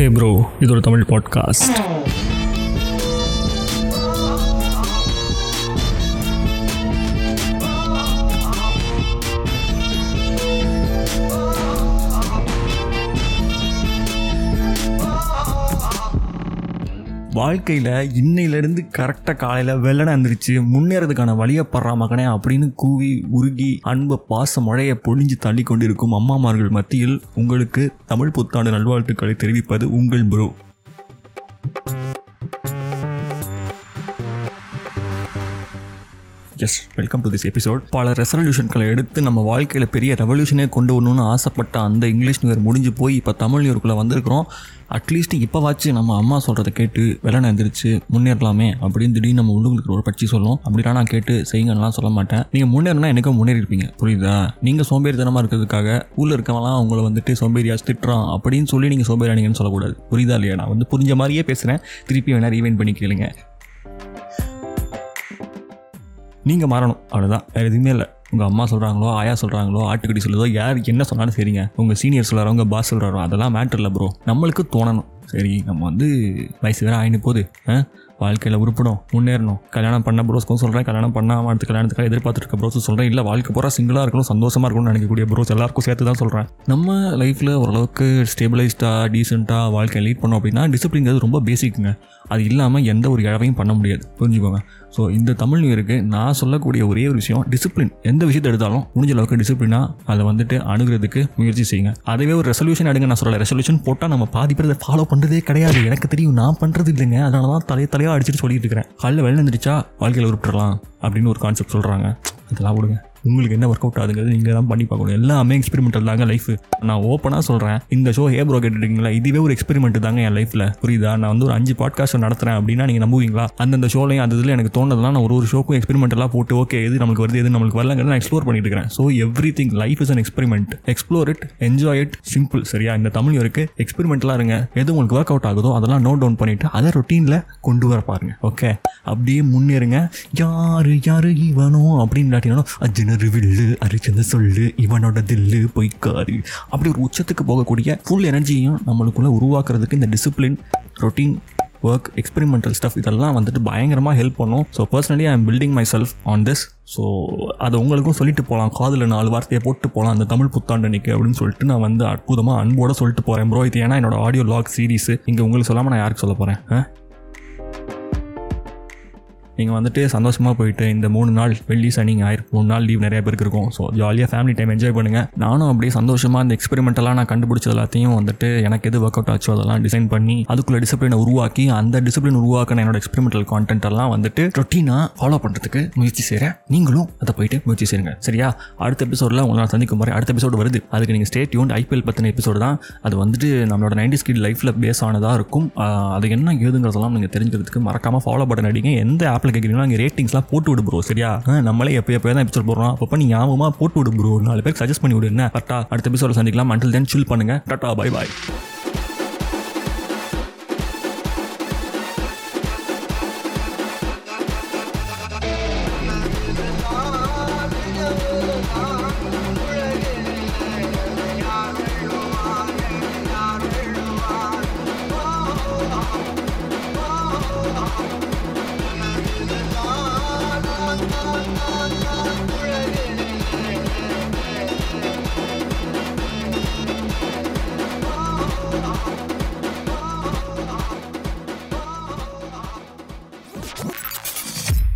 ஹே bro இது ஒரு Tamil podcast வாழ்க்கையில் இன்னையிலேருந்து கரெக்டாக காலையில் வெள்ளனை எந்திரிச்சு முன்னேறதுக்கான வழியை படுறா மகனே அப்படின்னு கூவி உருகி அன்பை பாச மழையை பொழிஞ்சு தள்ளி கொண்டிருக்கும் அம்மாமார்கள் மத்தியில் உங்களுக்கு தமிழ் புத்தாண்டு நல்வாழ்த்துக்களை தெரிவிப்பது உங்கள் bro S welcome to this episode பல ரெசல்யூஷன்களை எடுத்து நம்ம வாழ்க்கையில் பெரிய ரெவல்யூஷனே கொண்டு வரணும்னு ஆசைப்பட்ட அந்த இங்கிலீஷ் நியூ முடிஞ்சு போய் இப்போ தமிழ் நியூர்க்குள்ளே வந்திருக்கிறோம். அட்லீஸ்ட் இப்போவாச்சு நம்ம அம்மா சொல்கிறத கேட்டு வெள்ளனை எந்திரிச்சு முன்னேறலாமே அப்படின்னு திடீர்னு நம்ம உள்ளுங்களுக்கு ஒரு பட்சி சொல்லும். அப்படிலாம் நான் கேட்டு செய்யுங்கலாம் சொல்ல மாட்டேன். நீங்கள் முன்னேறினா எனக்கும் முன்னேறி இருப்பீங்க புரியுதா? நீங்கள் சோம்பேறித்தனமாக இருக்கிறதுக்காக ஊரில் இருக்கவங்களாம் அவங்கள வந்துட்டு சோம்பேறியா திட்டுறான் அப்படின்னு சொல்லி நீங்கள் சோம்பேறியானீங்கன்னு சொல்லக்கூடாது. புரியுதா இல்லையா? நான் வந்து புரிஞ்ச மாதிரியே பேசுகிறேன் திருப்பி வேணா ரீவைன் பண்ணி கேளுங்க. நீங்கள் மாறணும். அவ்வளோதான் வேறு எதுவுமே இல்லை. உங்கள் அம்மா சொல்கிறாங்களோ ஆயா சொல்கிறாங்களோ ஆட்டுக்கடி சொல்லுதோ யார் என்ன சொன்னாலும் சரிங்க. உங்கள் சீனியர் சொல்கிறாரோ உங்கள் பாஸ் சொல்கிறாரோ அதெல்லாம் மேட்டர் இல்லை ப்ரோ நம்மளுக்கு தோணணும். சரி நம்ம வந்து வயசு வேறு ஆயின்னு போகுது. ஆ? வாழ்க்கையில் உருப்படும் முன்னேறணும். கல்யாணம் பண்ண ப்ரோஸ்க்கும் சொல்கிறேன் கல்யாணம் பண்ணாமல் அடுத்த கல்யாணத்துக்காக எதிர்பார்த்துட்டு இருக்க ப்ரோஸும் சொல்கிறேன் இல்லை வாழ்க்கை பூரா சிங்கிளாக இருக்கணும் சந்தோஷமாக இருக்கணும்னு நினைக்கக்கூடிய ப்ரோஸ் எல்லாருக்கும் சேர்த்து தான் சொல்கிறேன் நம்ம லைஃப்பில் ஓரளவுக்கு ஸ்டேபிளைஸ்டாக டீசெண்டாக வாழ்க்கையை லீட் பண்ணோம் அப்படின்னா டிசிப்ளின்ங்கிறது ரொம்ப பேசிக்குங்க அது இல்லாமல் எந்த ஒரு இழவையும் பண்ண முடியாது. புரிஞ்சுக்கோங்க. ஸோ இந்த தமிழ் நியூருக்கு நான் சொல்லக்கூடிய ஒரே ஒரு விஷயம் டிசிப்ளின் எந்த விஷயத்தை எடுத்தாலும் முடிஞ்ச அளவுக்கு டிசிப்ளினாக அதை வந்துட்டு அணுகிறதுக்கு முயற்சி செய்யுங்க. அதுவே ஒரு ரெசல்யூஷன் எடுங்க நான் சொல்லலை ரெசல்யூஷன் போட்டால் நம்ம பாதி பேர் அதை ஃபாலோ பண்ணுறதே கிடையாது. எனக்கு தெரியும் நான் பண்ணுறது இல்லைங்க. அதனால தான் தலையை தலையாக அடிச்சுட்டு சொல்லிட்டு இருக்கிறேன். காலையில் வெளில வந்துருச்சா வாழ்க்கையில் உருப்பிடலாம் அப்படின்னு ஒரு கான்செப்ட் சொல்கிறாங்க அதெல்லாம் விடுங்க உங்களுக்கு என்ன ஒர்க் அவுட் ஆகுதுங்கிறது நீங்கள் தான் பண்ணி பார்க்கணும். எல்லாமே எக்ஸ்பெரிமெண்டல் தாங்க லைஃப் நான் ஓப்பனாக சொல்கிறேன் இந்த ஷோ ஏ ப்ரோ கேட்டுருக்கீங்களா இதுவே ஒரு எக்ஸ்பெரிமெண்ட் தாங்க என் லைஃப்பில் புரியுதா? நான் வந்து ஒரு அஞ்சு பாட்காஸ்ட் நடத்துகிறேன் அப்படின்னா நீங்கள் நம்புவீங்களா? அந்தந்த ஷோலையும் அந்த இதில் எனக்கு தோணுதெல்லாம் நான் ஒரு ஒரு ஷோக்கும் எக்ஸ்பெரிமெண்டெல்லாம் போட்டு ஓகே எது நமக்கு வருது எது நமக்கு வரலங்கிறது நான் எக்ஸ்ப்ளோர் பண்ணிட்டு இருக்கிறேன். So everything life is an experiment explore it enjoy it simple சரியா? இந்த தமிழ் இருக்கு எக்ஸ்பெரிமெண்ட்லாம் இருங்க. எது உங்களுக்கு ஒர்க் அவுட் ஆகுதோ அதெல்லாம் நோட் டவுன் பண்ணிட்டு அதை ரொட்டீனில் கொண்டு வர பாருங்க ஓகே அப்படியே முன்னேறுங்க. யாரு யாரு இவனோ அப்படின்னு இல்லாட்டினாலும் கிணறு வில்லு அரிச்சந்த சொல்லு இவனோட தில்லு பொய்க்காரு அப்படி ஒரு உச்சத்துக்கு போகக்கூடிய ஃபுல் எனர்ஜியும் நம்மளுக்குள்ள உருவாக்குறதுக்கு இந்த discipline routine work experimental stuff இதெல்லாம் வந்துட்டு பயங்கரமாக ஹெல்ப் பண்ணும். So personally I am building myself on this so அதை உங்களுக்கும் சொல்லிட்டு போகலாம் காதில் நாலு வார்த்தையை போட்டு போகலாம் அந்த தமிழ் புத்தாண்டு அன்னைக்கு அப்படின்னு சொல்லிட்டு நான் வந்து அற்புதமாக அன்போட சொல்லிட்டு போகிறேன் ப்ரோ இது ஏன்னா என்னோட ஆடியோ லாக் சீரிஸ் இங்கே உங்களுக்கு சொல்லாமல் நான் யாருக்கு சொல்ல போகிறேன் நீங்கள் வந்துட்டு சந்தோஷமாக போயிட்டு இந்த மூணு நாள் வெள்ளி சனி ஞாயிறு மூணு நாள் லீவ் நிறைய பேருக்கு இருக்கும். ஸோ ஜாலியாக ஃபேமிலி டைம் என்ஜாய் பண்ணுங்கள் நானும் அப்படியே சந்தோஷமாக அந்த எக்ஸ்பெரிமெண்டெல்லாம் நான் கண்டுபிடிச்சது எல்லாத்தையும் வந்துட்டு எனக்கு எது ஒர்க் அவுட் ஆச்சோ அதெல்லாம் டிசைன் பண்ணி அதுக்குள்ள டிசிப்ளினை உருவாக்கி அந்த டிசிப்ளின் உருவாக்கின என்னோட எக்ஸ்பெரிமெண்டல் கான்டென்ட் எல்லாம் வந்துட்டு ரொட்டீனாக ஃபாலோ பண்ணுறதுக்கு முயற்சி செய்கிறேன் நீங்களும் அதை போயிட்டு முயற்சி செய்யுங்க. சரியா? அடுத்த எபிசோடில் உங்களை நான் சந்திக்கும் முறை அடுத்த எபிசோடு வருது. அதுக்கு நீங்கள் ஸ்டேட் யூன் ஐபிஎல் பற்றின எபிசோடு தான். அது வந்துட்டு நம்மளோட நைன்டி ஸ்கிட் லைஃப்பில் பேஸ் ஆனதாக இருக்கும். அது என்ன ஏதுங்கிறதெல்லாம் நீங்கள் தெரிஞ்சுக்கிறதுக்கு மறக்காமல் ஃபாலோ பட்டன் அடிங்க. எந்த ஆப்பில் கேட்குறீங்களா? அங்கே ரேட்டிங்ஸ்லாம் போட்டு விடு ப்ரோ சரியா? நம்மளே எப்போ எப்போ தான் எபிசோட் போடுறோம். அப்போ நீ ஞாபகமாக போட்டு விடு ப்ரோ நாலு பேருக்கு சஜஸ்ட் பண்ணி விடு என்ன? கரெக்டா அடுத்த எபிசோட சந்திக்கலாம். அண்டில் தென் சில் பண்ணுங்க. Tata bye bye